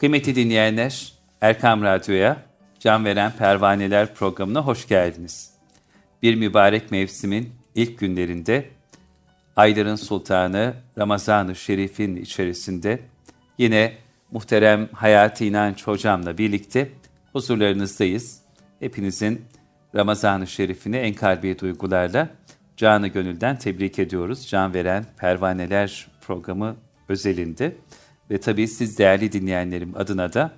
Kıymetli dinleyenler, Erkam Radyo'ya Can Veren Pervaneler programına hoş geldiniz. Bir mübarek mevsimin ilk günlerinde ayların sultanı Ramazan-ı Şerif'in içerisinde yine muhterem Hayati İnanç hocamla birlikte huzurlarınızdayız. Hepinizin Ramazan-ı Şerif'ini en kalbi duygularla canı gönülden tebrik ediyoruz. Can Veren Pervaneler programı özelinde. Ve tabii siz değerli dinleyenlerim adına da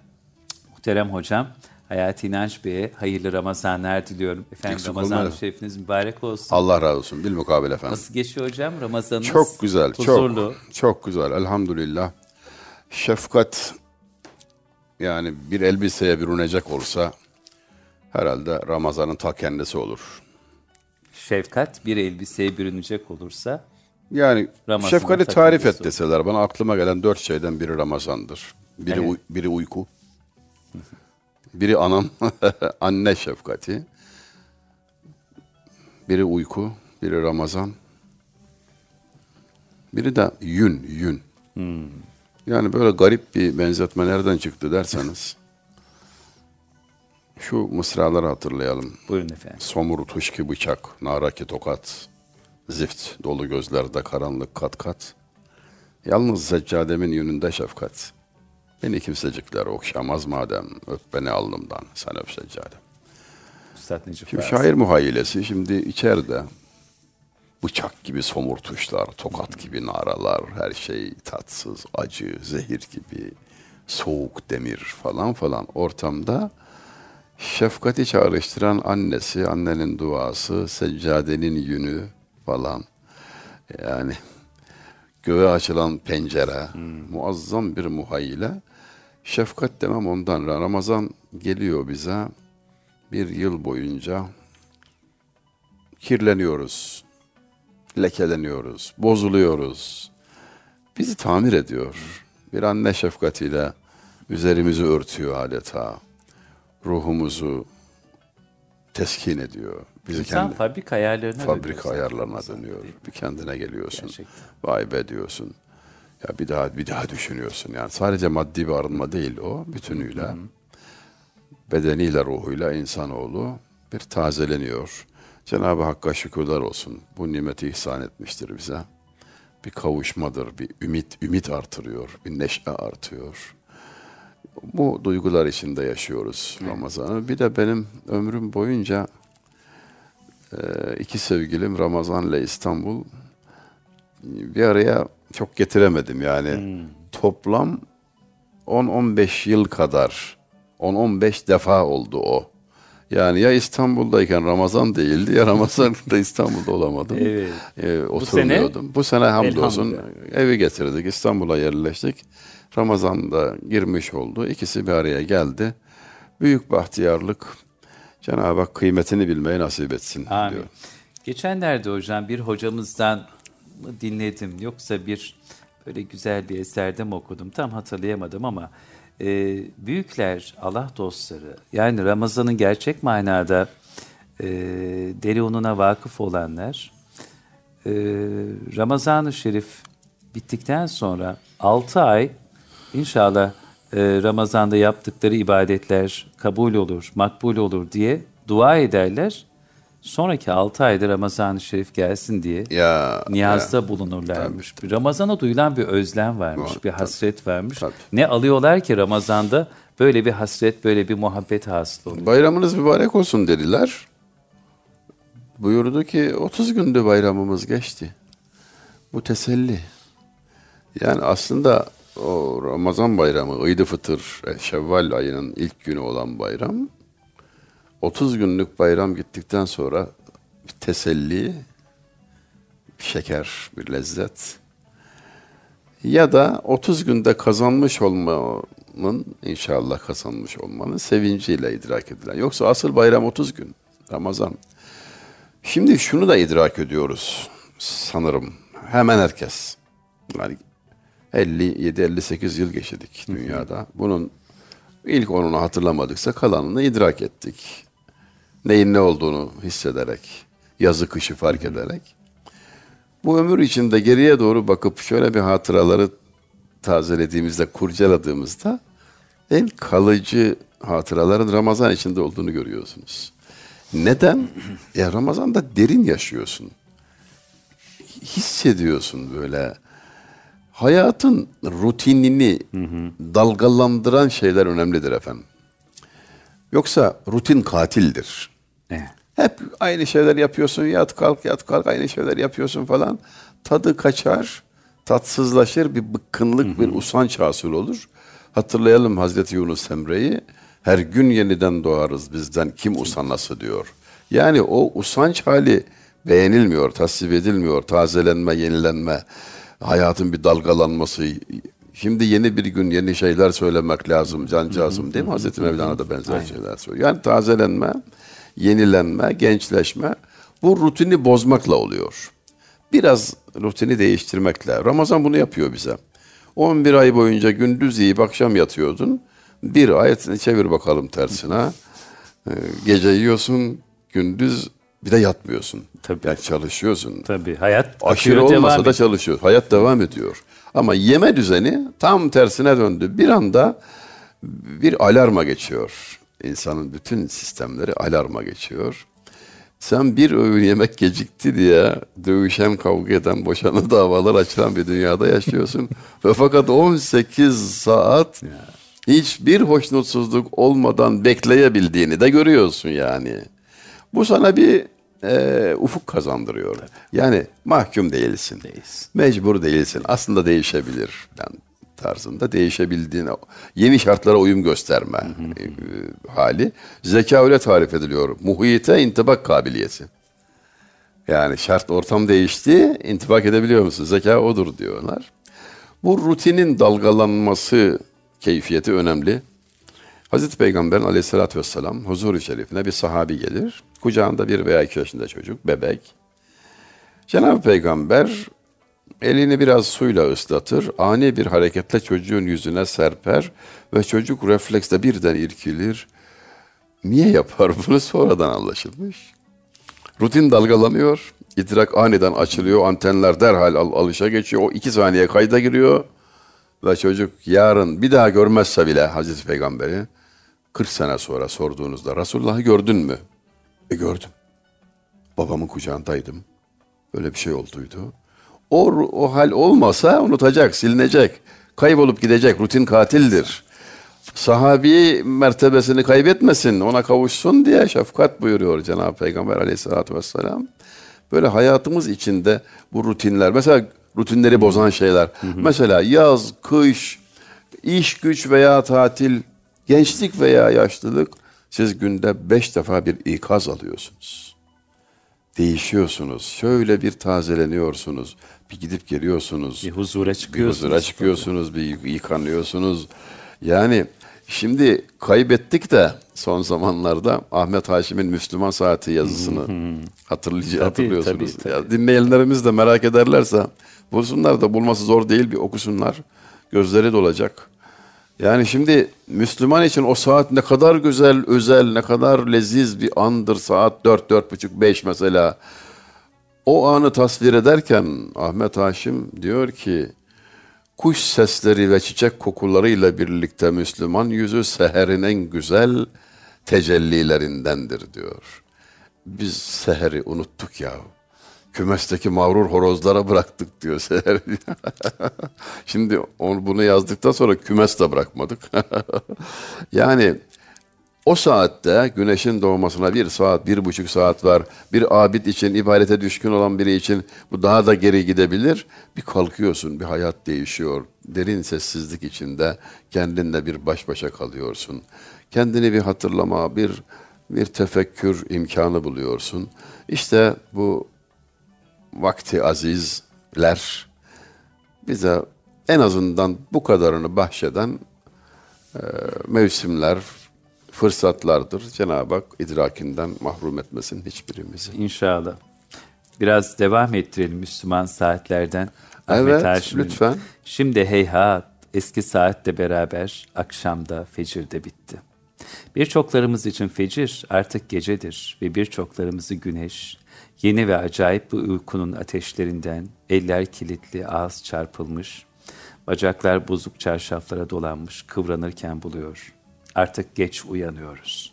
muhterem hocam Hayati İnanç Bey'e hayırlı Ramazanlar diliyorum. Efendim Eksik Ramazan olmayalım. Şerifiniz mübarek olsun. Allah razı olsun. Bilmukabil efendim. Nasıl geçiyor hocam Ramazanınız? Çok güzel. Huzurlu. Çok, çok güzel. Elhamdülillah. Şefkat yani bir elbiseye bürünecek olsa herhalde Ramazan'ın ta kendisi olur. Şefkat bir elbiseye bürünecek olursa Yani Ramazan'ın şefkati ta tarif et deseler bana aklıma gelen dört şeyden biri Ramazan'dır. Biri, Evet. uy- biri uyku. Biri anam, anne şefkati. Biri uyku, biri Ramazan. Biri de yün, yün. Yani böyle garip bir benzetme nereden çıktı derseniz. Şu mısraları hatırlayalım. buyurun efendim. Somur tuşki bıçak, naraki tokat, zift dolu gözlerde karanlık kat kat. Yalnız seccademin yönünde şefkat. Beni kimsecikler okşamaz madem, öp beni alnımdan, sen öp seccadem. Üstad Necip Şimdi şair muhayyilesi şimdi içeride bıçak gibi somur tuşlar, tokat gibi naralar, her şey tatsız, acı, zehir gibi, soğuk demir falan falan ortamda şefkati çağrıştıran annesi, annenin duası, seccadenin yünü falan. Yani göğe açılan pencere, muazzam bir muhayyile. Şefkat demem ondan. Ramazan geliyor bize bir yıl boyunca kirleniyoruz, lekeleniyoruz, bozuluyoruz. Bizi tamir ediyor. Bir anne şefkatiyle üzerimizi örtüyor adeta. Ruhumuzu teskin ediyor. Bizi İnsan kendi fabrika ayarlarına fabrika dönüyor ayarlarına zaten. dönüyor. Bir kendine geliyorsun. Gerçekten. Vay be diyorsun. Ya bir daha bir daha düşünüyorsun. Yani sadece maddi bir arınma değil o. Bütünüyle bedeniyle ruhuyla insanoğlu bir tazeleniyor. Cenab-ı Hakk'a şükürler olsun. Bu nimeti ihsan etmiştir bize. Bir kavuşmadır, bir ümit ümit artırıyor, bir neşe artıyor. Bu duygular içinde yaşıyoruz Ramazan'ı. Bir de benim ömrüm boyunca iki sevgilim Ramazan ile İstanbul bir araya çok getiremedim. Yani toplam 10-15 yıl kadar 10-15 defa oldu o. Yani ya İstanbul'dayken Ramazan değildi ya Ramazan'da İstanbul'da olamadım. Evet. Ee, oturmuyordum. Bu sene, hamdolsun Elhamdülillah. evi getirdik. İstanbul'a yerleştik. Ramazan'da girmiş oldu. İkisi bir araya geldi. Büyük bahtiyarlık. Cenab-ı Hak kıymetini bilmeyi nasip etsin Amin. diyor. Geçenlerde hocam bir hocamızdan mı dinledim yoksa bir böyle güzel bir eserde mi okudum tam hatırlayamadım ama e, büyükler Allah dostları yani Ramazan'ın gerçek manada e, derununa vakıf olanlar e, Ramazan-ı Şerif bittikten sonra 6 ay inşallah Ramazan'da yaptıkları ibadetler kabul olur, makbul olur diye dua ederler. Sonraki 6 ayda Ramazan-ı Şerif gelsin diye Ya, niyazda bulunurlarmış. Bir Ramazan'a duyulan bir özlem varmış, Var, bir hasret varmış. Tabii. Ne alıyorlar ki Ramazan'da böyle bir hasret, böyle bir muhabbet hasıl oluyor. Bayramınız mübarek olsun dediler. Buyurdu ki 30 gündü bayramımız geçti. Bu teselli. Yani aslında o Ramazan bayramı, Eid-i Fıtır, Şevval ayının ilk günü olan bayram 30 günlük bayram gittikten sonra bir teselli, bir şeker, bir lezzet. Ya da 30 günde kazanmış olmanın, inşallah kazanmış olmanın sevinciyle idrak edilen. Yoksa asıl bayram 30 gün, Ramazan. Şimdi şunu da idrak ediyoruz sanırım. Hemen herkes. Yani 57-58 yıl geçirdik dünyada. Bunun ilk onunu hatırlamadıksa kalanını idrak ettik. Neyin ne olduğunu hissederek, yazı kışı fark ederek. Bu ömür içinde geriye doğru bakıp şöyle bir hatıraları tazelediğimizde, kurcaladığımızda en kalıcı hatıraların Ramazan içinde olduğunu görüyorsunuz. Neden? Ya Ramazan'da derin yaşıyorsun. Hissediyorsun böyle. Hayatın rutinini dalgalandıran şeyler önemlidir efendim. Yoksa rutin katildir. Evet. Hep aynı şeyler yapıyorsun. Yat kalk yat kalk aynı şeyler yapıyorsun falan. Tadı kaçar, tatsızlaşır, bir bıkkınlık, bir usanç hasıl olur. Hatırlayalım Hazreti Yunus Emre'yi. Her gün yeniden doğarız bizden kim usanası diyor. Yani o usanç hali beğenilmiyor, tasvip edilmiyor. Tazelenme, yenilenme, hayatın bir dalgalanması. Şimdi yeni bir gün yeni şeyler söylemek lazım, cancağızım değil mi? Hazreti Mevlana da benzer şeyler söylüyor. Yani tazelenme, yenilenme, gençleşme bu rutini bozmakla oluyor. Biraz rutini değiştirmekle. Ramazan bunu yapıyor bize. 11 ay boyunca gündüz yiyip akşam yatıyordun. Bir ay çevir bakalım tersine. Ee, Gece yiyorsun, gündüz bir de yatmıyorsun. Tabii. Yani çalışıyorsun. Tabii hayat Aşırı olmasa devam da çalışıyor. Hayat devam ediyor. Ama yeme düzeni tam tersine döndü. Bir anda bir alarma geçiyor. İnsanın bütün sistemleri alarma geçiyor. Sen bir öğün yemek gecikti diye dövüşen, kavga eden, boşanan davalar açılan bir dünyada yaşıyorsun. Ve fakat 18 saat hiçbir hoşnutsuzluk olmadan bekleyebildiğini de görüyorsun yani. Bu sana bir e, ufuk kazandırıyor. Yani mahkum değilsin. Değilsin. Mecbur değilsin. Aslında değişebilir. Yani tarzında değişebildiğine, yeni şartlara uyum gösterme e, hali. Zeka öyle tarif ediliyor. Muhite intibak kabiliyeti. Yani şart ortam değişti, intibak edebiliyor musun? Zeka odur diyorlar. Bu rutinin dalgalanması keyfiyeti önemli. Hazreti Peygamber'in aleyhissalatü vesselam huzur-u şerifine bir sahabi gelir. Kucağında bir veya iki yaşında çocuk, bebek. Cenab-ı Peygamber elini biraz suyla ıslatır, ani bir hareketle çocuğun yüzüne serper ve çocuk refleksle birden irkilir. Niye yapar bunu sonradan anlaşılmış. Rutin dalgalanıyor, idrak aniden açılıyor, antenler derhal al- alışa geçiyor, o iki saniye kayda giriyor ve çocuk yarın bir daha görmezse bile Hazreti Peygamber'i 40 sene sonra sorduğunuzda Resulullah'ı gördün mü? E gördüm. Babamın kucağındaydım. Böyle bir şey olduydu. O, o hal olmasa unutacak, silinecek. Kaybolup gidecek. Rutin katildir. Sahabi mertebesini kaybetmesin, ona kavuşsun diye şefkat buyuruyor Cenab-ı Peygamber aleyhissalatü vesselam. Böyle hayatımız içinde bu rutinler, mesela rutinleri bozan şeyler. Mesela yaz, kış, iş güç veya tatil, gençlik veya yaşlılık siz günde beş defa bir ikaz alıyorsunuz değişiyorsunuz. Şöyle bir tazeleniyorsunuz. Bir gidip geliyorsunuz. Bir huzura Bir çıkıyorsunuz. huzura çıkıyorsunuz. Bir yıkanıyorsunuz. Yani şimdi kaybettik de son zamanlarda Ahmet Haşim'in Müslüman Saati yazısını hatırlayıcı, hatırlıyorsunuz. tabii, tabii. Ya dinleyenlerimiz de merak ederlerse bulsunlar da bulması zor değil bir okusunlar. Gözleri dolacak. Yani şimdi Müslüman için o saat ne kadar güzel, özel, ne kadar leziz bir andır. Saat dört, dört buçuk, beş mesela. O anı tasvir ederken Ahmet Haşim diyor ki, kuş sesleri ve çiçek kokularıyla birlikte Müslüman yüzü seherin en güzel tecellilerindendir diyor. Biz seheri unuttuk ya. Kümesteki mağrur horozlara bıraktık diyor seher. Şimdi onu bunu yazdıktan sonra kümes de bırakmadık. yani o saatte güneşin doğmasına bir saat, bir buçuk saat var. Bir abid için, ibadete düşkün olan biri için bu daha da geri gidebilir. Bir kalkıyorsun, bir hayat değişiyor. Derin sessizlik içinde kendinle bir baş başa kalıyorsun. Kendini bir hatırlama, bir bir tefekkür imkanı buluyorsun. İşte bu vakti azizler bize en azından bu kadarını bahşeden e, mevsimler, fırsatlardır. Cenab-ı Hak idrakinden mahrum etmesin hiçbirimizi. İnşallah. Biraz devam ettirelim Müslüman saatlerden. Evet, Haşim'in. lütfen. Şimdi heyhat eski saatle beraber akşamda fecirde bitti. Birçoklarımız için fecir artık gecedir ve birçoklarımızı güneş, yeni ve acayip bu uykunun ateşlerinden eller kilitli, ağız çarpılmış, Bacaklar bozuk çarşaflara dolanmış, kıvranırken buluyor. Artık geç uyanıyoruz.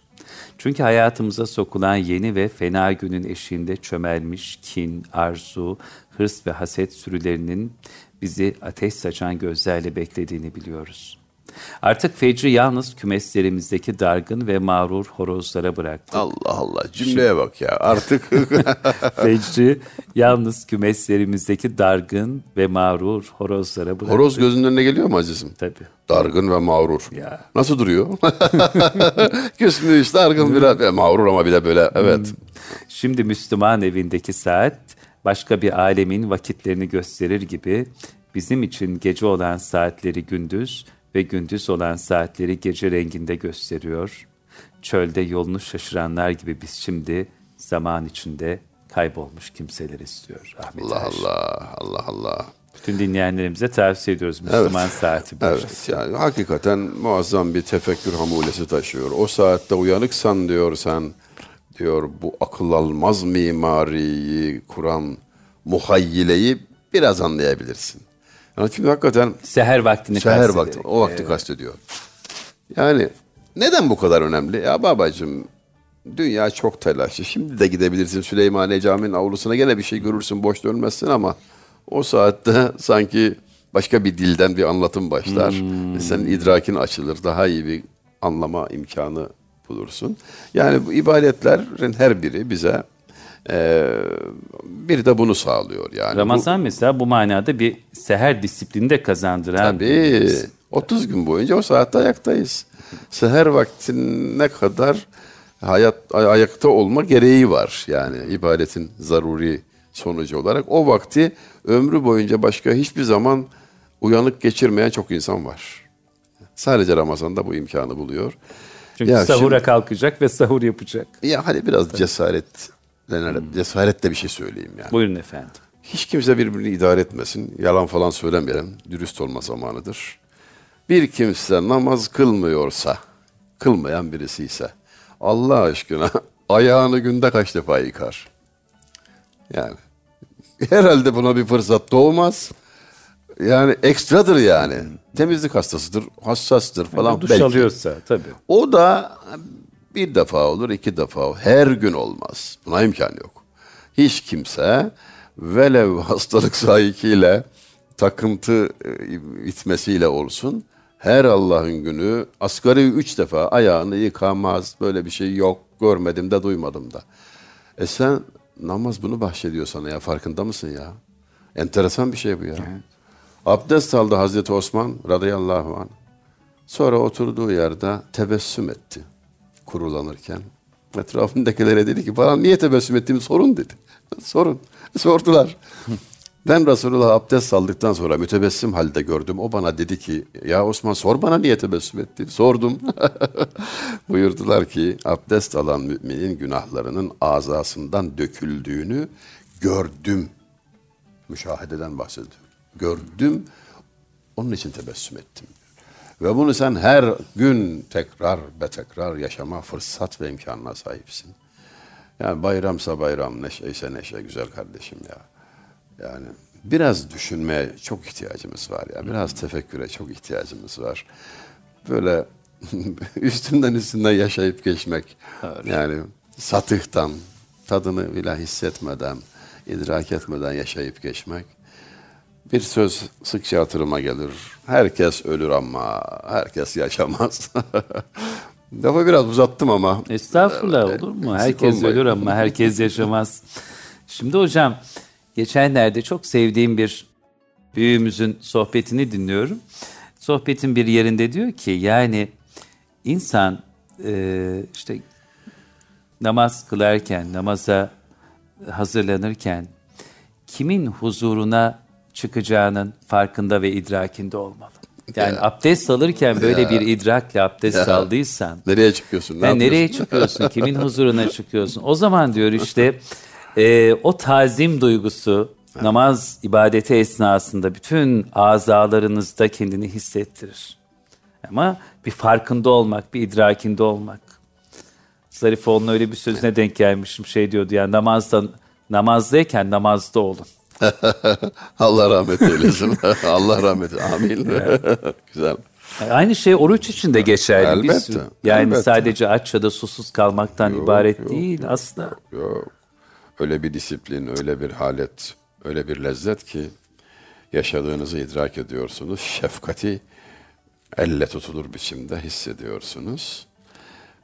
Çünkü hayatımıza sokulan yeni ve fena günün eşiğinde çömelmiş kin, arzu, hırs ve haset sürülerinin bizi ateş saçan gözlerle beklediğini biliyoruz. Artık fecri yalnız kümeslerimizdeki dargın ve mağrur horozlara bıraktık. Allah Allah cümleye bak ya artık. fecri yalnız kümeslerimizdeki dargın ve mağrur horozlara bıraktık. Horoz gözünün önüne geliyor mu azizim? Tabii. Dargın ve mağrur. Ya. Nasıl duruyor? Küsmüş, dargın biraz. Mağrur ama bir de böyle evet. Şimdi Müslüman evindeki saat başka bir alemin vakitlerini gösterir gibi bizim için gece olan saatleri gündüz ve gündüz olan saatleri gece renginde gösteriyor. Çölde yolunu şaşıranlar gibi biz şimdi zaman içinde kaybolmuş kimseler istiyor. Ahmet Allah Haş. Allah, Allah Allah. Bütün dinleyenlerimize tavsiye ediyoruz Müslüman saati. bu. Evet yani hakikaten muazzam bir tefekkür hamulesi taşıyor. O saatte uyanıksan diyor sen diyor bu akıl almaz mimariyi kuran muhayyileyi biraz anlayabilirsin. Yani çünkü hakikaten Seher vaktini seher vakti, o vakti kastediyor. Yani neden bu kadar önemli? Ya babacığım dünya çok telaşlı. Şimdi de gidebilirsin Süleymaniye Camii'nin avlusuna gene bir şey görürsün boş dönmezsin ama o saatte sanki başka bir dilden bir anlatım başlar. Ve senin idrakin açılır. Daha iyi bir anlama imkanı bulursun. Yani bu ibadetlerin her biri bize eee bir de bunu sağlıyor. Yani bu- Ramazan mesela bu manada bir seher disiplini de kazandıran. Tabii. 30 gün boyunca o saatte ayaktayız. Seher vaktine kadar hayat ay- ayakta olma gereği var. Yani ibadetin zaruri sonucu olarak. O vakti ömrü boyunca başka hiçbir zaman uyanık geçirmeyen çok insan var. Sadece Ramazan'da bu imkanı buluyor. Çünkü Ya sahura şimdi- kalkacak ve sahur yapacak. Ya hadi biraz cesaret, cesaretle bir şey söyleyeyim yani. Buyurun efendim. Hiç kimse birbirini idare etmesin. Yalan falan söylemeyelim. Dürüst olma zamanıdır. Bir kimse namaz kılmıyorsa, kılmayan birisi ise Allah aşkına ayağını günde kaç defa yıkar? Yani herhalde buna bir fırsat doğmaz. Yani ekstradır yani. Temizlik hastasıdır, hassastır falan. Duş belki. alıyorsa tabii. O da bir defa olur, iki defa olur. Her gün olmaz. Buna imkan yok. Hiç kimse velev hastalık sahikiyle takıntı e, itmesiyle olsun her Allah'ın günü asgari üç defa ayağını yıkamaz. Böyle bir şey yok. Görmedim de duymadım da. E sen namaz bunu bahşediyor sana ya farkında mısın ya? Enteresan bir şey bu ya. Abdest aldı Hazreti Osman radıyallahu anh. Sonra oturduğu yerde tebessüm etti kurulanırken. Etrafındakilere dedi ki bana niye tebessüm ettiğimi sorun dedi. sorun. Sordular. Ben Resulullah abdest aldıktan sonra mütebessim halde gördüm. O bana dedi ki ya Osman sor bana niye tebessüm ettin? Sordum. Buyurdular ki abdest alan müminin günahlarının azasından döküldüğünü gördüm. Müşahededen bahsediyorum. Gördüm. Onun için tebessüm ettim. Ve bunu sen her gün tekrar ve tekrar yaşama fırsat ve imkanına sahipsin. Yani bayramsa bayram, neşeyse neşe güzel kardeşim ya. Yani biraz düşünmeye çok ihtiyacımız var ya. Biraz tefekküre çok ihtiyacımız var. Böyle üstünden üstünden yaşayıp geçmek. Yani satıhtan, tadını bile hissetmeden, idrak etmeden yaşayıp geçmek. Bir söz sıkça hatırıma gelir. Herkes ölür ama herkes yaşamaz. Lafı biraz uzattım ama. Estağfurullah olur mu? Herkes olmayın. ölür ama herkes yaşamaz. Şimdi hocam geçenlerde çok sevdiğim bir büyüğümüzün sohbetini dinliyorum. Sohbetin bir yerinde diyor ki yani insan e, işte namaz kılarken, namaza hazırlanırken kimin huzuruna çıkacağının farkında ve idrakinde olmalı. Yani abdest alırken böyle bir idrakle abdest aldıysan Nereye çıkıyorsun? Ne yani nereye çıkıyorsun? Kimin huzuruna çıkıyorsun? O zaman diyor işte e, o tazim duygusu namaz ibadeti esnasında bütün azalarınızda kendini hissettirir. Ama bir farkında olmak, bir idrakinde olmak. Zarifoğlu'nun öyle bir sözüne denk gelmişim. Şey diyordu yani namazda, namazdayken namazda olun. Allah rahmet eylesin. Allah rahmet eylesin. Amin. Güzel. Aynı şey oruç için de geçerli. Elbette, Biz, yani elbette. sadece aç ya da susuz kalmaktan ibaret değil aslında. Yok. Öyle bir disiplin, öyle bir halet, öyle bir lezzet ki yaşadığınızı idrak ediyorsunuz. Şefkati elle tutulur biçimde hissediyorsunuz.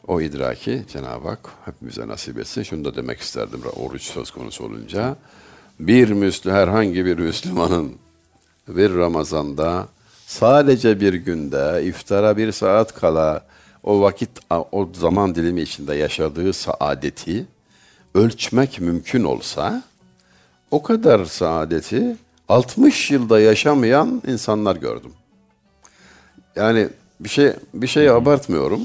O idraki Cenab-ı Hak hepimize nasip etsin. Şunu da demek isterdim oruç söz konusu olunca. Bir Müslü, herhangi bir Müslümanın bir Ramazan'da sadece bir günde iftara bir saat kala o vakit o zaman dilimi içinde yaşadığı saadeti ölçmek mümkün olsa o kadar saadeti 60 yılda yaşamayan insanlar gördüm. Yani bir şey bir şey abartmıyorum.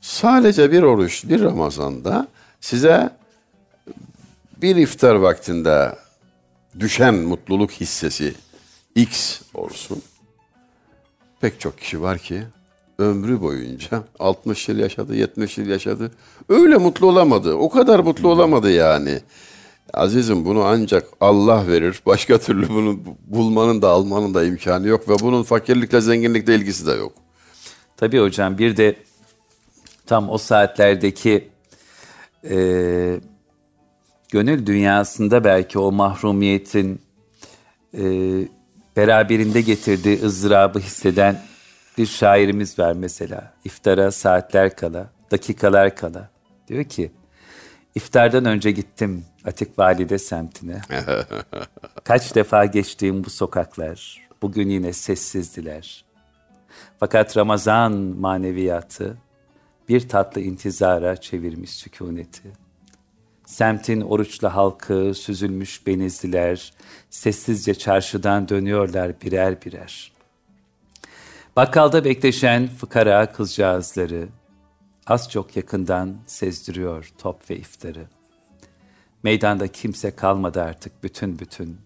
Sadece bir oruç, bir Ramazan'da size bir iftar vaktinde düşen mutluluk hissesi X olsun. Pek çok kişi var ki ömrü boyunca 60 yıl yaşadı, 70 yıl yaşadı. Öyle mutlu olamadı. O kadar mutlu olamadı yani. Azizim bunu ancak Allah verir. Başka türlü bunu bulmanın da almanın da imkanı yok ve bunun fakirlikle zenginlikle ilgisi de yok. Tabii hocam bir de tam o saatlerdeki e, gönül dünyasında belki o mahrumiyetin e, beraberinde getirdiği ızdırabı hisseden bir şairimiz var mesela. İftara saatler kala, dakikalar kala. Diyor ki, iftardan önce gittim Atik Valide semtine. Kaç defa geçtiğim bu sokaklar, bugün yine sessizdiler. Fakat Ramazan maneviyatı bir tatlı intizara çevirmiş sükuneti. Semtin oruçlu halkı, süzülmüş benizliler, sessizce çarşıdan dönüyorlar birer birer. Bakkalda bekleşen fıkara kızcağızları, az çok yakından sezdiriyor top ve iftarı. Meydanda kimse kalmadı artık bütün bütün.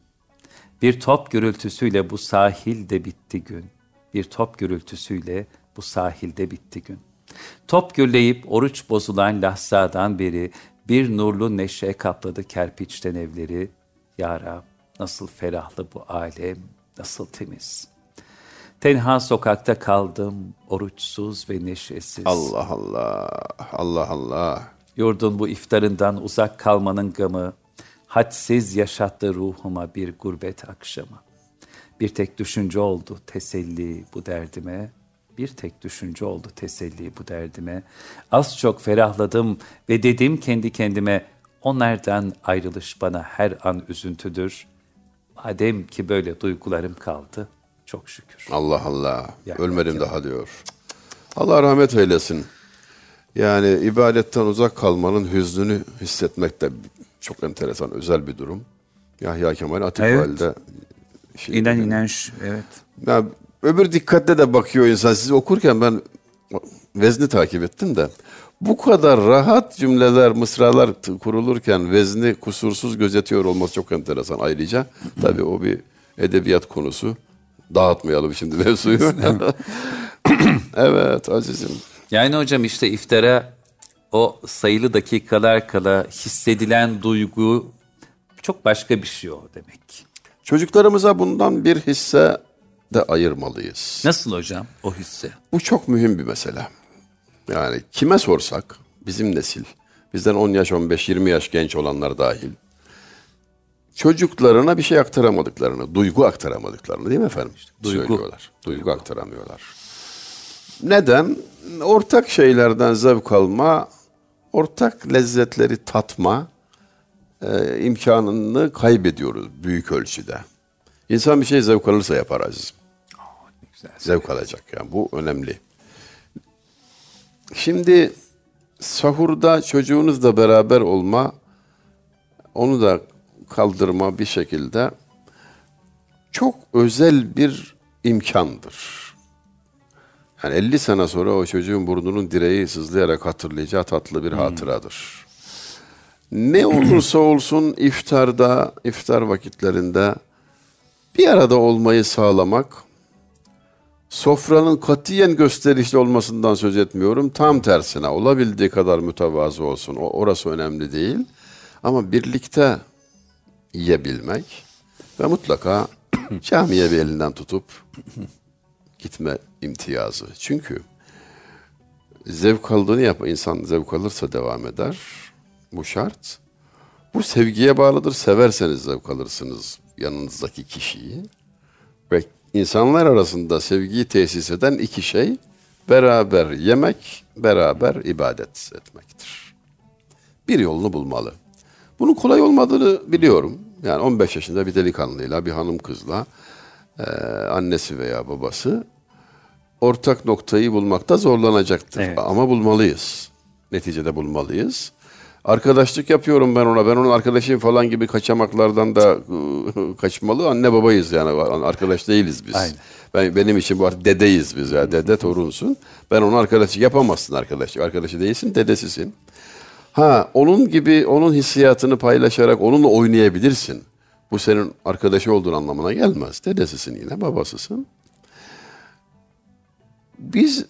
Bir top gürültüsüyle bu sahilde bitti gün. Bir top gürültüsüyle bu sahilde bitti gün. Top gürleyip oruç bozulan lahzadan beri bir nurlu neşe kapladı kerpiçten evleri. Ya Rab nasıl ferahlı bu alem, nasıl temiz. Tenha sokakta kaldım, oruçsuz ve neşesiz. Allah Allah, Allah Allah. Yurdun bu iftarından uzak kalmanın gamı, hadsiz yaşattı ruhuma bir gurbet akşamı. Bir tek düşünce oldu teselli bu derdime, bir tek düşünce oldu teselli bu derdime. Az çok ferahladım ve dedim kendi kendime, onlardan ayrılış bana her an üzüntüdür. Madem ki böyle duygularım kaldı, çok şükür. Allah Allah. Ya, Ölmedim ya. daha diyor. Allah rahmet eylesin. Yani ibadetten uzak kalmanın hüznünü hissetmek de çok enteresan, özel bir durum. Yahya Kemal Atikval'de. şey- İnan inanç, evet. Ya, öbür dikkatle de bakıyor insan. Siz okurken ben vezni takip ettim de bu kadar rahat cümleler, mısralar kurulurken vezni kusursuz gözetiyor olması çok enteresan. Ayrıca tabii o bir edebiyat konusu. Dağıtmayalım şimdi mevzuyu. evet azizim. Yani hocam işte iftara o sayılı dakikalar kala hissedilen duygu çok başka bir şey o demek. Çocuklarımıza bundan bir hisse de ayırmalıyız. Nasıl hocam o hisse? Bu çok mühim bir mesele. Yani kime sorsak bizim nesil, bizden 10 yaş, 15, 20 yaş genç olanlar dahil çocuklarına bir şey aktaramadıklarını, duygu aktaramadıklarını değil mi efendim? duygu. Söylüyorlar. Duygu aktaramıyorlar. Neden? Ortak şeylerden zevk alma, ortak lezzetleri tatma e, imkanını kaybediyoruz büyük ölçüde. İnsan bir şey zevk alırsa yapar azizim. Güzel. Zevk alacak yani bu önemli. Şimdi sahurda çocuğunuzla beraber olma, onu da kaldırma bir şekilde çok özel bir imkandır. Yani 50 sene sonra o çocuğun burnunun direği sızlayarak hatırlayacağı tatlı bir hatıradır. Ne olursa olsun iftarda, iftar vakitlerinde bir arada olmayı sağlamak, sofranın katiyen gösterişli olmasından söz etmiyorum. Tam tersine olabildiği kadar mütevazı olsun. O, orası önemli değil. Ama birlikte yiyebilmek, ve mutlaka camiye bir elinden tutup gitme imtiyazı. Çünkü zevk aldığını yap, insan zevk alırsa devam eder. Bu şart. Bu sevgiye bağlıdır. Severseniz zevk alırsınız yanınızdaki kişiyi. İnsanlar arasında sevgiyi tesis eden iki şey beraber yemek, beraber ibadet etmektir. Bir yolunu bulmalı. Bunun kolay olmadığını biliyorum. Yani 15 yaşında bir delikanlıyla, bir hanım kızla, e, annesi veya babası ortak noktayı bulmakta zorlanacaktır. Evet. Ama bulmalıyız. Neticede bulmalıyız. Arkadaşlık yapıyorum ben ona. Ben onun arkadaşıyım falan gibi kaçamaklardan da ıı, kaçmalı. Anne babayız yani. Arkadaş değiliz biz. Aynen. Ben benim için bu artık dedeyiz biz ya. Dede torunsun. Ben onun arkadaşı yapamazsın arkadaş. Arkadaşı değilsin, dedesisin. Ha, onun gibi onun hissiyatını paylaşarak onunla oynayabilirsin. Bu senin arkadaşı olduğun anlamına gelmez. Dedesisin yine, babasısın. Biz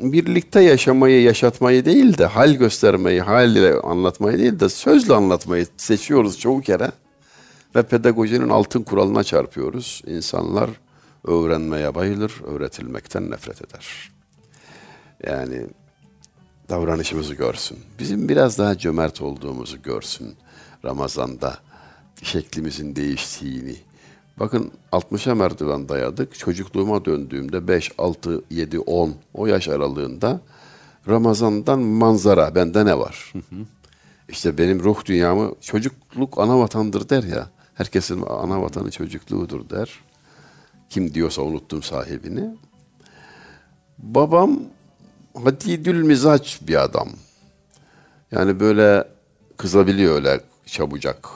birlikte yaşamayı, yaşatmayı değil de hal göstermeyi, hal ile anlatmayı değil de sözle anlatmayı seçiyoruz çoğu kere. Ve pedagojinin altın kuralına çarpıyoruz. İnsanlar öğrenmeye bayılır, öğretilmekten nefret eder. Yani davranışımızı görsün. Bizim biraz daha cömert olduğumuzu görsün Ramazan'da. Şeklimizin değiştiğini. Bakın 60'a merdiven dayadık. Çocukluğuma döndüğümde 5, 6, 7, 10 o yaş aralığında Ramazan'dan manzara bende ne var? İşte benim ruh dünyamı çocukluk ana vatandır der ya. Herkesin ana vatanı çocukluğudur der. Kim diyorsa unuttum sahibini. Babam hadidül mizaç bir adam. Yani böyle kızabiliyor öyle çabucak.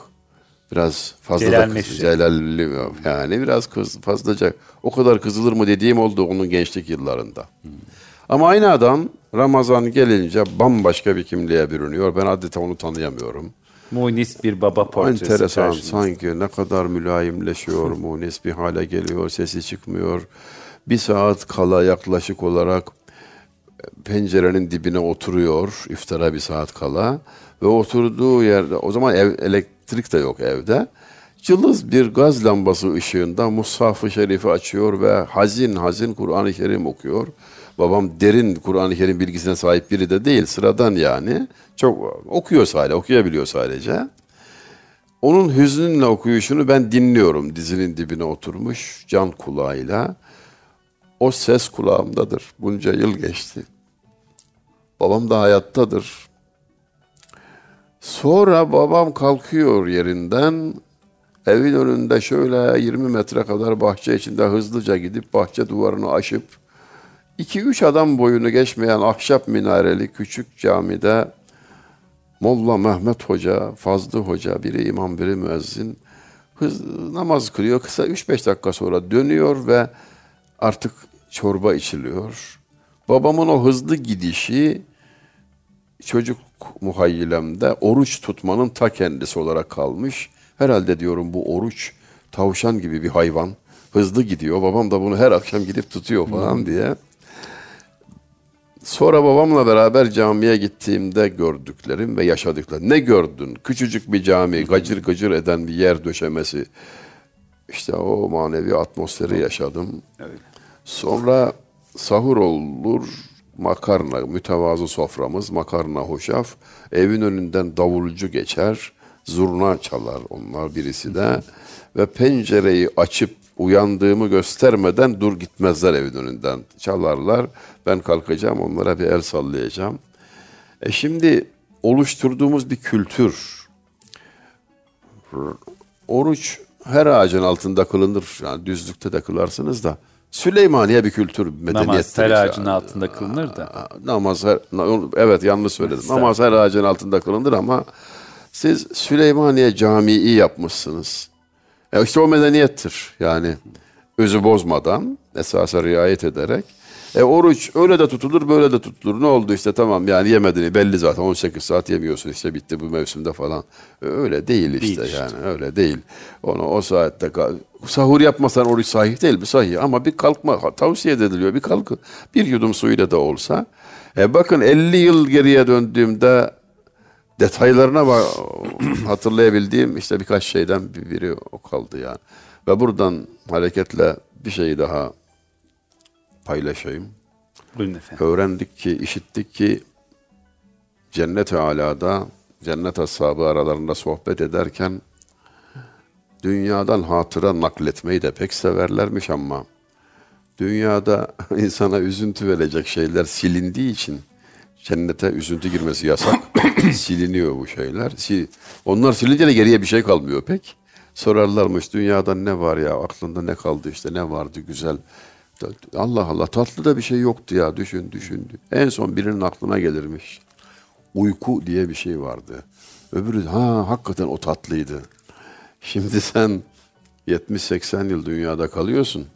Biraz fazla kız, celalli yani biraz kız fazlaca o kadar kızılır mı dediğim oldu onun gençlik yıllarında. Ama aynı adam Ramazan gelince bambaşka bir kimliğe bürünüyor. Ben adeta onu tanıyamıyorum. Munis bir baba portresi. Enteresan karşımızda. sanki ne kadar mülayimleşiyor, munis bir hale geliyor, sesi çıkmıyor. Bir saat kala yaklaşık olarak pencerenin dibine oturuyor iftara bir saat kala ve oturduğu yerde o zaman ev, elektrik de yok evde. Cılız bir gaz lambası ışığında Mushaf-ı Şerif'i açıyor ve hazin hazin Kur'an-ı Kerim okuyor. Babam derin Kur'an-ı Kerim bilgisine sahip biri de değil, sıradan yani. Çok okuyor sadece, okuyabiliyor sadece. Onun hüznünle okuyuşunu ben dinliyorum dizinin dibine oturmuş can kulağıyla. O ses kulağımdadır. Bunca yıl geçti. Babam da hayattadır. Sonra babam kalkıyor yerinden. Evin önünde şöyle 20 metre kadar bahçe içinde hızlıca gidip bahçe duvarını aşıp 2-3 adam boyunu geçmeyen ahşap minareli küçük camide Molla Mehmet Hoca, Fazlı Hoca, biri imam, biri müezzin hız, namaz kılıyor. Kısa 3-5 dakika sonra dönüyor ve artık çorba içiliyor. Babamın o hızlı gidişi çocuk muhayyilemde oruç tutmanın ta kendisi olarak kalmış. Herhalde diyorum bu oruç tavşan gibi bir hayvan. Hızlı gidiyor. Babam da bunu her akşam gidip tutuyor falan diye. Sonra babamla beraber camiye gittiğimde gördüklerim ve yaşadıklarım. Ne gördün? Küçücük bir cami, gacır gacır eden bir yer döşemesi. İşte o manevi atmosferi yaşadım. Sonra sahur olur, makarna, mütevazı soframız, makarna hoşaf. Evin önünden davulcu geçer, zurna çalar onlar birisi de. Ve pencereyi açıp uyandığımı göstermeden dur gitmezler evin önünden. Çalarlar, ben kalkacağım onlara bir el sallayacağım. E şimdi oluşturduğumuz bir kültür. Oruç her ağacın altında kılınır. Yani düzlükte de kılarsınız da. Süleymaniye bir kültür medeniyettir. Namaz her işte. ağacın altında kılınır da. Namaz her, evet yanlış söyledim. Namaz her ağacın altında kılınır ama siz Süleymaniye Camii yapmışsınız. E işte o medeniyettir. Yani özü bozmadan, esasa riayet ederek. E oruç öyle de tutulur, böyle de tutulur. Ne oldu işte tamam yani yemediğini belli zaten 18 saat yemiyorsun işte bitti bu mevsimde falan. E, Öyle değil işte Değil işte. yani öyle değil. Onu o saatte sahur yapmasan oruç sahih değil mi? Sahih ama bir kalkma tavsiye ediliyor. Bir kalkın. Bir yudum suyla da olsa. E bakın 50 yıl geriye döndüğümde detaylarına bak, hatırlayabildiğim işte birkaç şeyden biri o kaldı yani. Ve buradan hareketle bir şey daha paylaşayım. Buyurun efendim. Öğrendik ki, işittik ki cennet-i alada cennet ashabı aralarında sohbet ederken dünyadan hatıra nakletmeyi de pek severlermiş ama dünyada insana üzüntü verecek şeyler silindiği için cennete üzüntü girmesi yasak. Siliniyor bu şeyler. Onlar silince de geriye bir şey kalmıyor pek. Sorarlarmış dünyadan ne var ya aklında ne kaldı işte ne vardı güzel. Allah Allah tatlı da bir şey yoktu ya düşün düşün. En son birinin aklına gelirmiş. Uyku diye bir şey vardı. Öbürü ha hakikaten o tatlıydı. Şimdi sen 70-80 yıl dünyada kalıyorsun.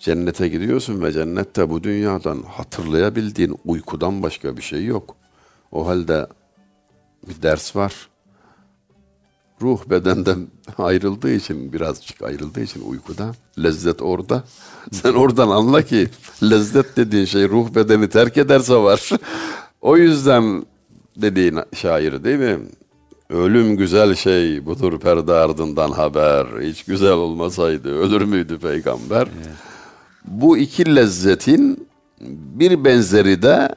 Cennete gidiyorsun ve cennette bu dünyadan hatırlayabildiğin uykudan başka bir şey yok. O halde bir ders var. Ruh bedenden ayrıldığı için birazcık ayrıldığı için uykuda lezzet orada. Sen oradan anla ki lezzet dediğin şey ruh bedeni terk ederse var. o yüzden dediğin şair değil mi? Ölüm güzel şey budur perde ardından haber. Hiç güzel olmasaydı ölür müydü peygamber? Evet. Bu iki lezzetin bir benzeri de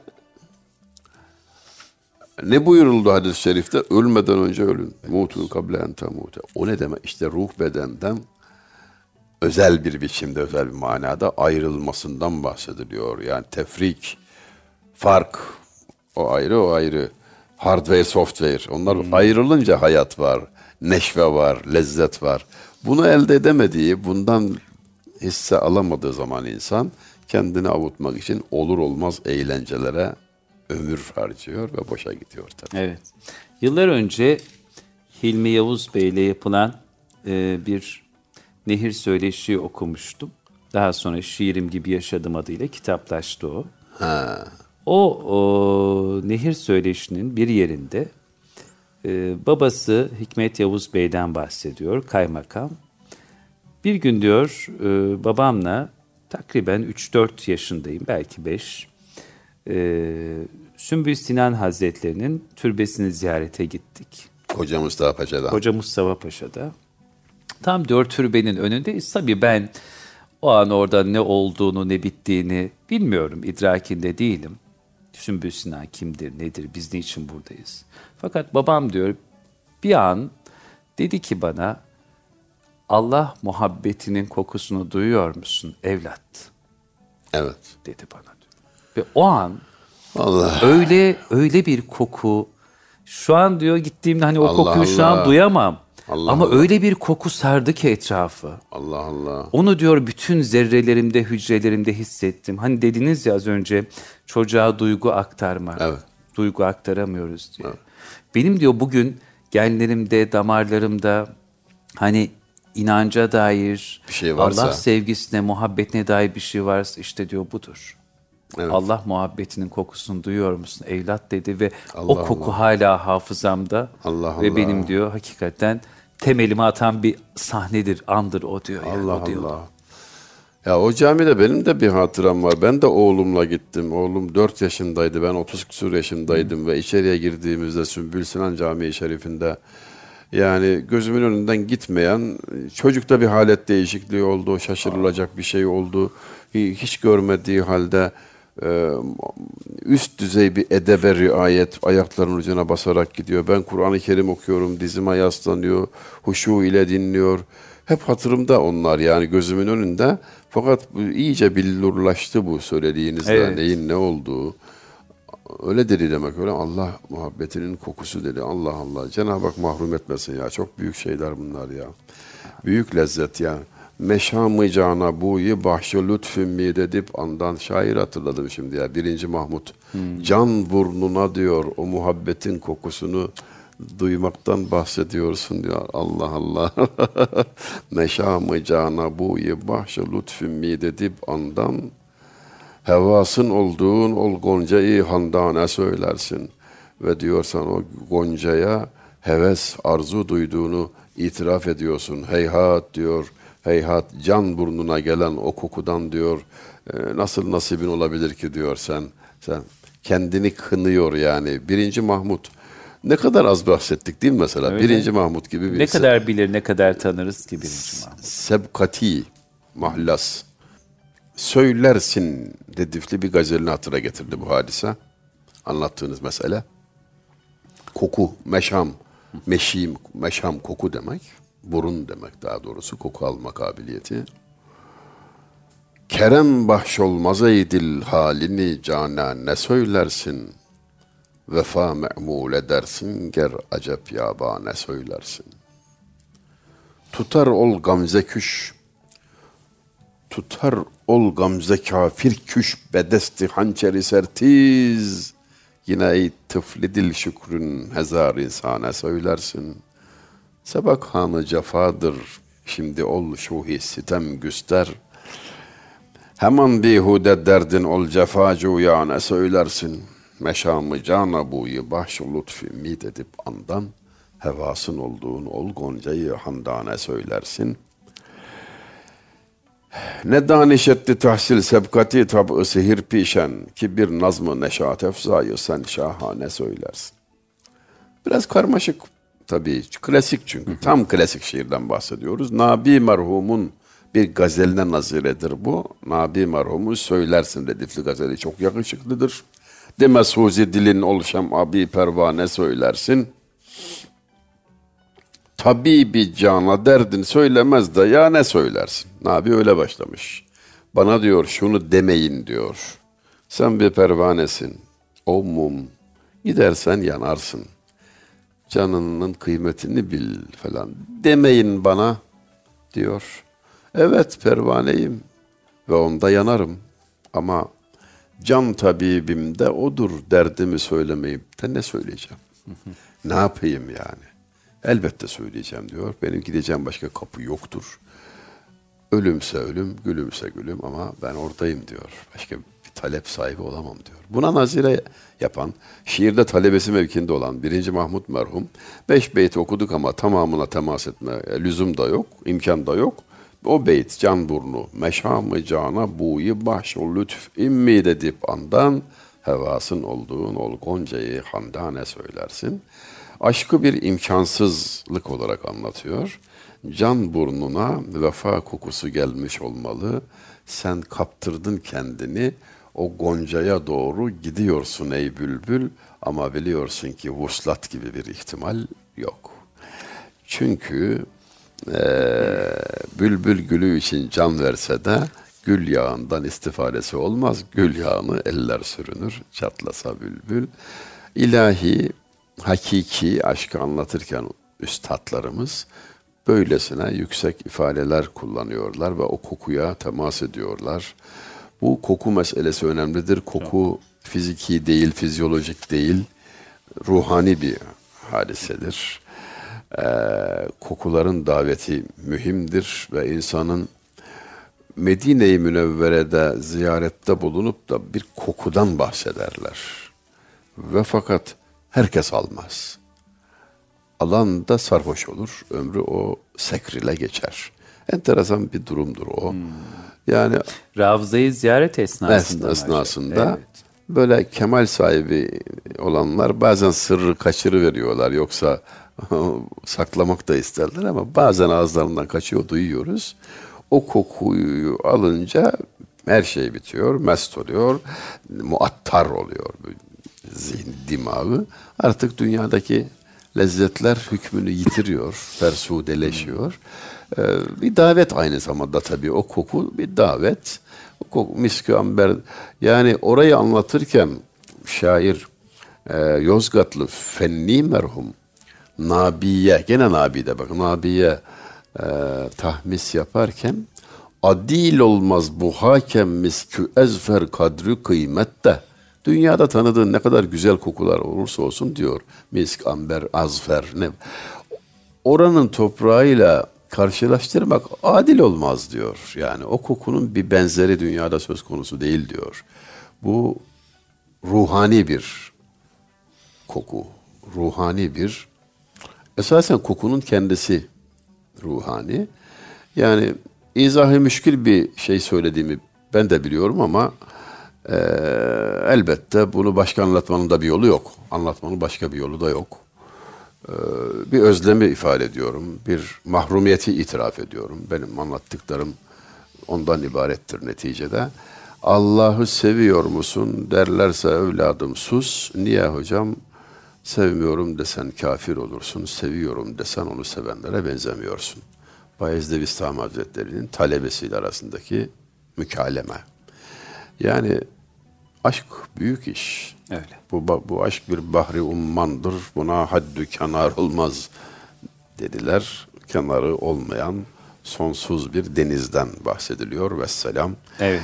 ne buyuruldu hadis-i şerifte? Ölmeden önce ölün. Mutun kable en temute. O ne demek? İşte ruh bedenden özel bir biçimde, özel bir manada ayrılmasından bahsediliyor. Yani tefrik, fark, o ayrı, o ayrı. Hardware, software. Onlar hmm. ayrılınca hayat var, neşve var, lezzet var. Bunu elde edemediği, bundan hisse alamadığı zaman insan kendini avutmak için olur olmaz eğlencelere ömür harcıyor ve boşa gidiyor tabii. Evet. Yıllar önce Hilmi Yavuz Bey ile yapılan e, bir nehir söyleşi okumuştum. Daha sonra Şiirim Gibi Yaşadım adıyla kitaplaştı o. Ha. O, o nehir söyleşinin bir yerinde e, babası Hikmet Yavuz Bey'den bahsediyor, kaymakam. Bir gün diyor e, babamla takriben 3-4 yaşındayım, belki 5. E, Sümbül Sinan Hazretlerinin türbesini ziyarete gittik. Koca Mustafa Paşa'da. Koca Mustafa Paşa'da. Tam dört türbenin önündeyiz. Tabii ben o an orada ne olduğunu ne bittiğini bilmiyorum. idrakinde değilim. Sümbül Sinan kimdir, nedir, biz niçin buradayız? Fakat babam diyor bir an dedi ki bana Allah muhabbetinin kokusunu duyuyor musun evlat? Evet. Dedi bana. Ve o an Allah. öyle öyle bir koku şu an diyor gittiğimde hani o Allah kokuyu Allah. şu an duyamam. Allah Ama Allah. öyle bir koku sardı ki etrafı. Allah Allah. Onu diyor bütün zerrelerimde, hücrelerimde hissettim. Hani dediniz ya az önce çocuğa duygu aktarma. Evet. Duygu aktaramıyoruz diye. Evet. Benim diyor bugün genlerimde, damarlarımda hani inanca dair, bir şey varsa, Allah sevgisine, muhabbetine dair bir şey varsa işte diyor budur. Evet. Allah muhabbetinin kokusunu duyuyor musun evlat dedi ve Allah o koku Allah. hala hafızamda Allah ve Allah. benim diyor hakikaten temelimi atan bir sahnedir, andır o diyor. Yani, Allah o diyor. Allah. Ya o camide benim de bir hatıram var. Ben de oğlumla gittim. Oğlum 4 yaşındaydı. Ben 30 küsur yaşındaydım Hı. ve içeriye girdiğimizde Sümbül Sinan Camii Şerifinde yani gözümün önünden gitmeyen çocukta bir halet değişikliği oldu. Şaşırılacak bir şey oldu. Hiç görmediği halde e, üst düzey bir edebe riayet ayaklarının ucuna basarak gidiyor. Ben Kur'an-ı Kerim okuyorum, dizime yaslanıyor, huşu ile dinliyor. Hep hatırımda onlar yani gözümün önünde. Fakat bu iyice billurlaştı bu söylediğinizde evet. neyin ne olduğu. Öyle dedi demek öyle Allah muhabbetinin kokusu dedi. Allah Allah. Cenab-ı Hak mahrum etmesin ya. Çok büyük şeyler bunlar ya. Büyük lezzet ya. Meşamı cana buyu bahşu lütfün mi dedip andan şair hatırladım şimdi ya. Birinci Mahmut. Hmm. Can burnuna diyor o muhabbetin kokusunu duymaktan bahsediyorsun diyor. Allah Allah. Meşamı cana buyu bahşu lütfün mi dedip andan hevasın olduğun ol goncayı handana söylersin. Ve diyorsan o goncaya heves, arzu duyduğunu itiraf ediyorsun. Heyhat diyor heyhat can burnuna gelen o kokudan diyor e, nasıl nasibin olabilir ki diyor sen sen kendini kınıyor yani birinci Mahmut Ne kadar az bahsettik değil mi mesela? Öyle. Birinci Mahmut gibi bir Ne kadar bilir, ne kadar tanırız ki birinci Mahmut. sebkati, mahlas. Söylersin dedifli bir gazelini hatıra getirdi bu hadise. Anlattığınız mesele. Koku, meşam, meşim, meşam koku demek. Burun demek daha doğrusu koku alma kabiliyeti. Kerem bahşolmaz ey dil halini cana ne söylersin? Vefa me'mul edersin ger acep yaba ne söylersin? Tutar ol gamze küş, tutar ol gamze kafir küş bedesti hançeri sertiz. Yine ey tıfli dil şükrün hezar insana söylersin. Sebak hanı cefadır, şimdi ol şuhi sitem güster. Hemen bihude derdin ol cefacu ya ne söylersin. Meşamı cana buyu bahş lütfi ümit edip andan. Hevasın olduğun ol goncayı handane söylersin. Ne daniş etti tahsil sebkati tab'ı sihir pişen ki bir nazmı neşat efzayı sen şahane söylersin. Biraz karmaşık tabii klasik çünkü tam klasik şiirden bahsediyoruz. Nabi merhumun bir gazeline naziredir bu. Nabi merhumu söylersin redifli gazeli çok yakışıklıdır. Deme suzi dilin oluşam abi pervane söylersin. Tabibi cana derdin söylemez de ya ne söylersin? Nabi öyle başlamış. Bana diyor şunu demeyin diyor. Sen bir pervanesin. O mum. Gidersen yanarsın. Canının kıymetini bil falan. Demeyin bana diyor. Evet pervaneyim ve onda yanarım. Ama can tabibim de odur derdimi söylemeyip de ne söyleyeceğim? ne yapayım yani? Elbette söyleyeceğim diyor. Benim gideceğim başka kapı yoktur. Ölümse ölüm, gülümse gülüm ama ben oradayım diyor. Başka talep sahibi olamam diyor. Buna nazire yapan, şiirde talebesi mevkinde olan birinci Mahmut merhum, beş beyt okuduk ama tamamına temas etme e, lüzum da yok, imkan da yok. O beyt can burnu, meşamı cana buyu baş o lütf immid edip andan, hevasın olduğun ol goncayı handane söylersin. Aşkı bir imkansızlık olarak anlatıyor. Can burnuna vefa kokusu gelmiş olmalı. Sen kaptırdın kendini, o goncaya doğru gidiyorsun ey bülbül ama biliyorsun ki vuslat gibi bir ihtimal yok. Çünkü eee, bülbül gülü için can verse de gül yağından istifadesi olmaz. Gül yağını eller sürünür, çatlasa bülbül. İlahi, hakiki aşkı anlatırken üstadlarımız böylesine yüksek ifadeler kullanıyorlar ve o kokuya temas ediyorlar. Bu koku meselesi önemlidir. Koku fiziki değil, fizyolojik değil, ruhani bir hadisedir. Ee, kokuların daveti mühimdir ve insanın Medine-i Münevvere'de ziyarette bulunup da bir kokudan bahsederler. Ve fakat herkes almaz. Alan da sarhoş olur. Ömrü o sekrile geçer. Enteresan bir durumdur o. Yani Ravzayı ziyaret esnasında. esnasında acaba? Evet. böyle kemal sahibi olanlar bazen sırrı kaçırı veriyorlar yoksa saklamak da isterler ama bazen ağızlarından kaçıyor duyuyoruz. O kokuyu alınca her şey bitiyor, mest oluyor, muattar oluyor zihin, dimağı. Artık dünyadaki lezzetler hükmünü yitiriyor, fersudeleşiyor. Ee, bir davet aynı zamanda tabii o koku bir davet. O koku miskü amber yani orayı anlatırken şair e, Yozgatlı Fenni merhum Nabiye gene Nabi'de bak Nabiye e, tahmis yaparken adil olmaz bu hakem miskü ezfer kadri kıymette. Dünyada tanıdığın ne kadar güzel kokular olursa olsun diyor. Misk, amber, azfer ne. Oranın toprağıyla karşılaştırmak adil olmaz diyor. Yani o kokunun bir benzeri dünyada söz konusu değil diyor. Bu ruhani bir koku. Ruhani bir esasen kokunun kendisi ruhani. Yani izahı müşkil bir şey söylediğimi ben de biliyorum ama e, elbette bunu başka anlatmanın da bir yolu yok. Anlatmanın başka bir yolu da yok. Ee, bir özlemi ifade ediyorum, bir mahrumiyeti itiraf ediyorum. Benim anlattıklarım ondan ibarettir neticede. Allah'ı seviyor musun derlerse evladım sus. Niye hocam? Sevmiyorum desen kafir olursun, seviyorum desen onu sevenlere benzemiyorsun. Bayezid Bistami Hazretleri'nin talebesiyle arasındaki mükaleme. Yani aşk büyük iş. Öyle. Bu, bu aşk bir bahri ummandır. Buna haddü kenar olmaz dediler. Kenarı olmayan sonsuz bir denizden bahsediliyor. Vesselam. Evet.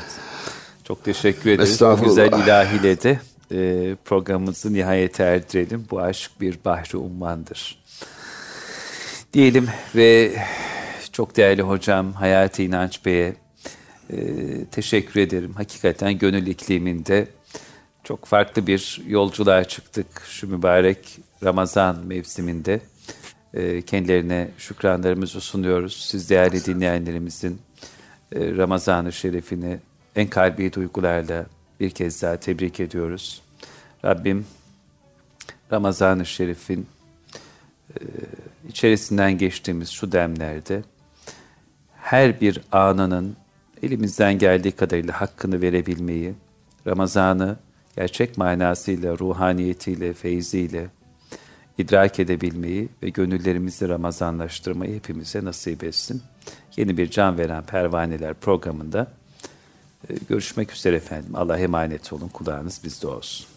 Çok teşekkür ederiz. Bu güzel ilahiyle de e, programımızı nihayete erdirelim. Bu aşk bir bahri ummandır. Diyelim ve çok değerli hocam Hayati İnanç Bey'e e, teşekkür ederim. Hakikaten gönül ikliminde çok farklı bir yolculuğa çıktık şu mübarek Ramazan mevsiminde. E, kendilerine şükranlarımızı sunuyoruz. Siz değerli dinleyenlerimizin e, Ramazan-ı Şerifini en kalbi duygularla bir kez daha tebrik ediyoruz. Rabbim Ramazan-ı Şerif'in e, içerisinden geçtiğimiz şu demlerde her bir anının elimizden geldiği kadarıyla hakkını verebilmeyi, Ramazan'ı gerçek manasıyla, ruhaniyetiyle, feyziyle idrak edebilmeyi ve gönüllerimizi Ramazanlaştırmayı hepimize nasip etsin. Yeni bir Can Veren Pervaneler programında e, görüşmek üzere efendim. Allah'a emanet olun. Kulağınız bizde olsun.